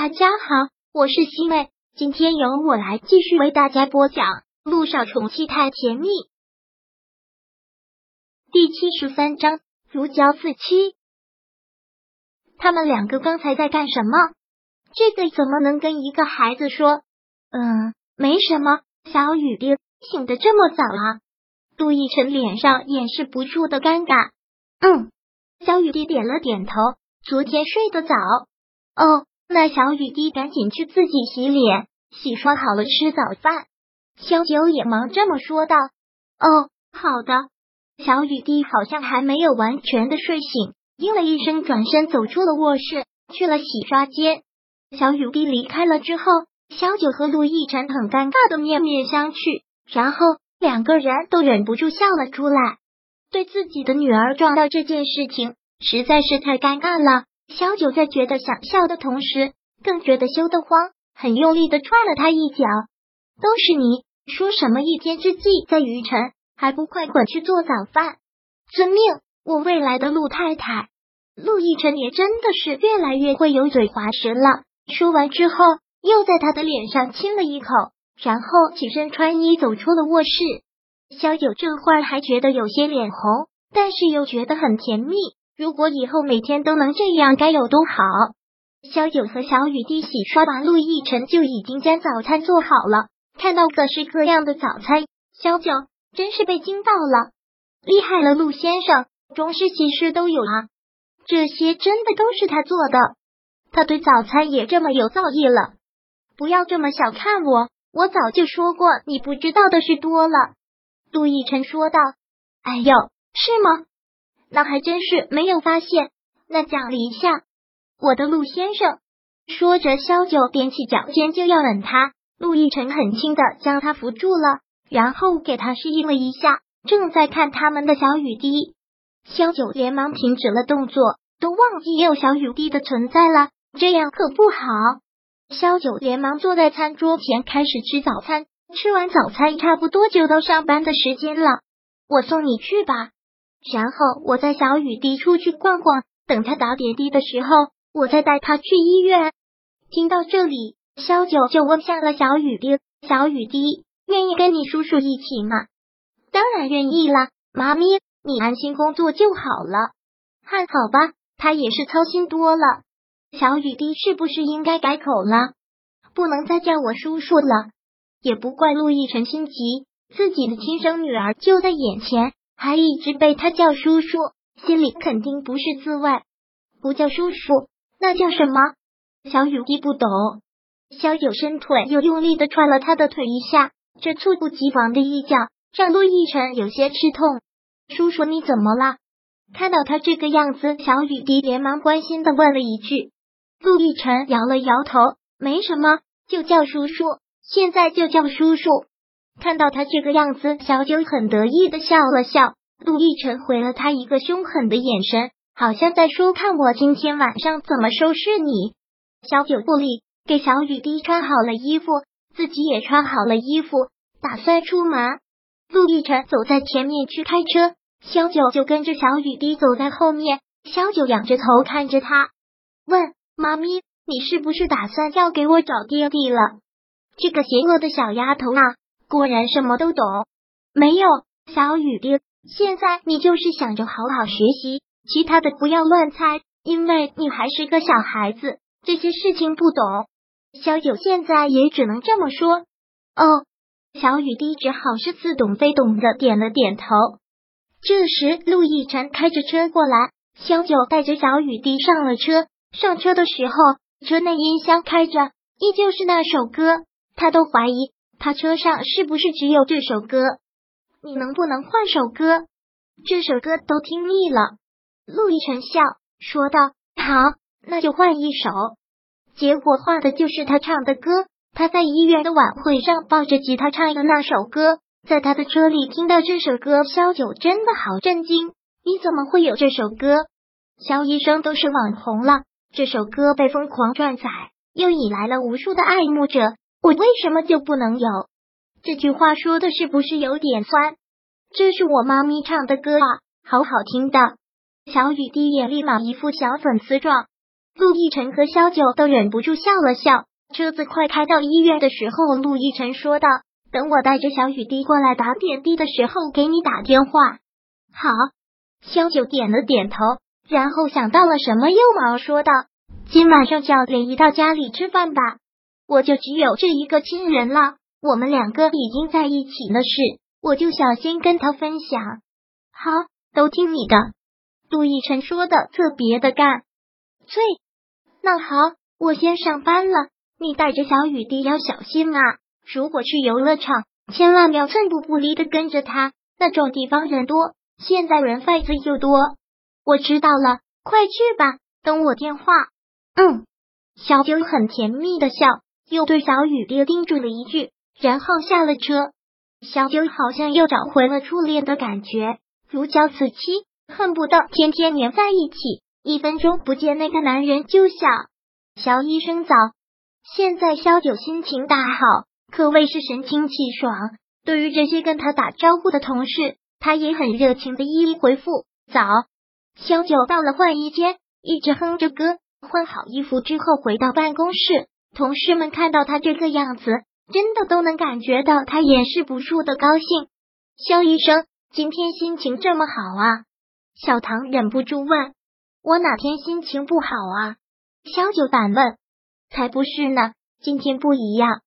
大家好，我是西妹，今天由我来继续为大家播讲《路上宠妻太甜蜜》第七十三章如胶似漆。他们两个刚才在干什么？这个怎么能跟一个孩子说？嗯，没什么。小雨滴醒的这么早啊？杜奕辰脸上掩饰不住的尴尬。嗯，小雨滴点了点头。昨天睡得早。哦。那小雨滴赶紧去自己洗脸、洗刷好了吃早饭。萧九也忙这么说道：“哦，好的。”小雨滴好像还没有完全的睡醒，应了一声，转身走出了卧室，去了洗刷间。小雨滴离开了之后，萧九和陆亦辰很尴尬的面面相觑，然后两个人都忍不住笑了出来。对自己的女儿撞到这件事情，实在是太尴尬了。小九在觉得想笑的同时，更觉得羞得慌，很用力的踹了他一脚。都是你说什么一天之计在于晨，还不快滚去做早饭！遵命，我未来的陆太太。陆亦辰也真的是越来越会油嘴滑舌了。说完之后，又在他的脸上亲了一口，然后起身穿衣走出了卧室。小九这会儿还觉得有些脸红，但是又觉得很甜蜜。如果以后每天都能这样，该有多好！小九和小雨滴洗刷完，陆亦辰就已经将早餐做好了。看到各式各样的早餐，小九真是被惊到了，厉害了，陆先生，中式西式都有啊！这些真的都是他做的，他对早餐也这么有造诣了。不要这么小看我，我早就说过，你不知道的事多了。陆亦辰说道：“哎呦，是吗？”那还真是没有发现。那讲了一下，我的陆先生说着，萧九踮起脚尖就要吻他。陆亦辰很轻的将他扶住了，然后给他示意了一下。正在看他们的小雨滴，萧九连忙停止了动作，都忘记有小雨滴的存在了，这样可不好。萧九连忙坐在餐桌前开始吃早餐。吃完早餐，差不多就到上班的时间了，我送你去吧。然后我带小雨滴出去逛逛，等他打点滴的时候，我再带他去医院。听到这里，萧九就问向了小雨滴：“小雨滴，愿意跟你叔叔一起吗？”“当然愿意啦，妈咪，你安心工作就好了。”“还好吧，他也是操心多了。”小雨滴是不是应该改口了？不能再叫我叔叔了。也不怪陆亦辰心急，自己的亲生女儿就在眼前。还一直被他叫叔叔，心里肯定不是滋味。不叫叔叔，那叫什么？小雨滴不懂。小九伸腿又用力的踹了他的腿一下，这猝不及防的一脚让陆亦辰有些吃痛。叔叔，你怎么了？看到他这个样子，小雨滴连忙关心的问了一句。陆亦辰摇了摇头，没什么，就叫叔叔，现在就叫叔叔。看到他这个样子，小九很得意的笑了笑。陆亦辰回了他一个凶狠的眼神，好像在说：“看我今天晚上怎么收拾你。”小九不理，给小雨滴穿好了衣服，自己也穿好了衣服，打算出门。陆亦辰走在前面去开车，小九就跟着小雨滴走在后面。小九仰着头看着他，问：“妈咪，你是不是打算要给我找爹地了？”这个邪恶的小丫头啊！果然什么都懂，没有小雨滴，现在你就是想着好好学习，其他的不要乱猜，因为你还是个小孩子，这些事情不懂。小九现在也只能这么说。哦，小雨滴只好是似懂非懂的点了点头。这时，陆亦辰开着车过来，小九带着小雨滴上了车。上车的时候，车内音箱开着，依旧是那首歌，他都怀疑。他车上是不是只有这首歌？你能不能换首歌？这首歌都听腻了。陆亦辰笑说道：“好，那就换一首。”结果换的就是他唱的歌。他在医院的晚会上抱着吉他唱的那首歌，在他的车里听到这首歌，萧九真的好震惊。你怎么会有这首歌？萧医生都是网红了，这首歌被疯狂转载，又引来了无数的爱慕者。我为什么就不能有？这句话说的是不是有点酸？这是我妈咪唱的歌啊，好好听的。小雨滴也立马一副小粉丝状，陆亦辰和萧九都忍不住笑了笑。车子快开到医院的时候，陆亦辰说道：“等我带着小雨滴过来打点滴的时候，给你打电话。”好，萧九点了点头，然后想到了什么，又忙说道：“今晚上叫莲姨到家里吃饭吧，我就只有这一个亲人了。我们两个已经在一起了，事我就小心跟他分享。”好，都听你的。杜奕辰说的特别的干脆。那好，我先上班了。你带着小雨滴要小心啊！如果去游乐场，千万要寸步不离的跟着他。那种地方人多，现在人贩子又多。我知道了，快去吧，等我电话。嗯，小九很甜蜜的笑，又对小雨爹叮嘱了一句，然后下了车。小九好像又找回了初恋的感觉，如胶似漆，恨不得天天黏在一起，一分钟不见那个男人就想。小医生早。现在萧九心情大好，可谓是神清气爽。对于这些跟他打招呼的同事，他也很热情的一一回复。早，萧九到了换衣间，一直哼着歌。换好衣服之后，回到办公室，同事们看到他这个样子，真的都能感觉到他掩饰不住的高兴。肖医生今天心情这么好啊？小唐忍不住问。我哪天心情不好啊？肖九反问。才不是呢，今天不一样。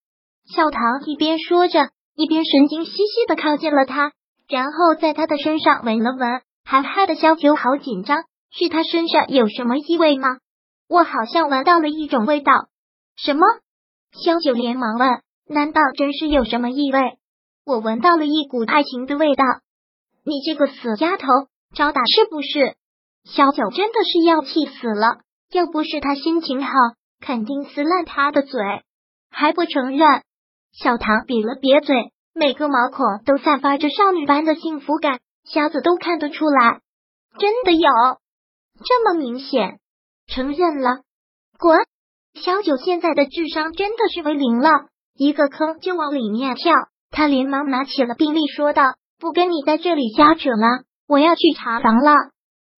小唐一边说着，一边神经兮兮的靠近了他，然后在他的身上闻了闻，还害得肖九好紧张。是他身上有什么异味吗？我好像闻到了一种味道。什么？萧九连忙问：“难道真是有什么异味？”我闻到了一股爱情的味道。你这个死丫头，找打是不是？小九真的是要气死了，要不是他心情好。肯定撕烂他的嘴，还不承认？小唐瘪了瘪嘴，每个毛孔都散发着少女般的幸福感，瞎子都看得出来，真的有这么明显？承认了，滚！小九现在的智商真的是为零了，一个坑就往里面跳。他连忙拿起了病历，说道：“不跟你在这里瞎扯了，我要去查房了。”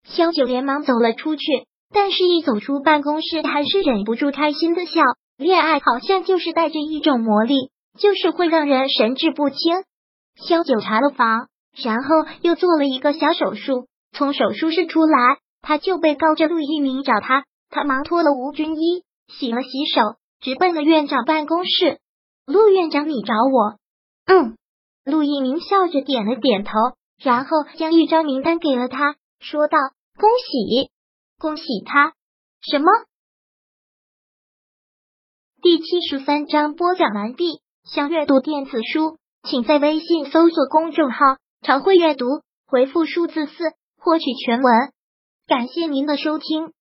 萧九连忙走了出去。但是，一走出办公室，还是忍不住开心的笑。恋爱好像就是带着一种魔力，就是会让人神志不清。萧九查了房，然后又做了一个小手术。从手术室出来，他就被告知陆一鸣找他。他忙脱了无军衣，洗了洗手，直奔了院长办公室。陆院长，你找我？嗯。陆一鸣笑着点了点头，然后将一张名单给了他，说道：“恭喜。”恭喜他！什么？第七十三章播讲完毕。想阅读电子书，请在微信搜索公众号“常会阅读”，回复数字四获取全文。感谢您的收听。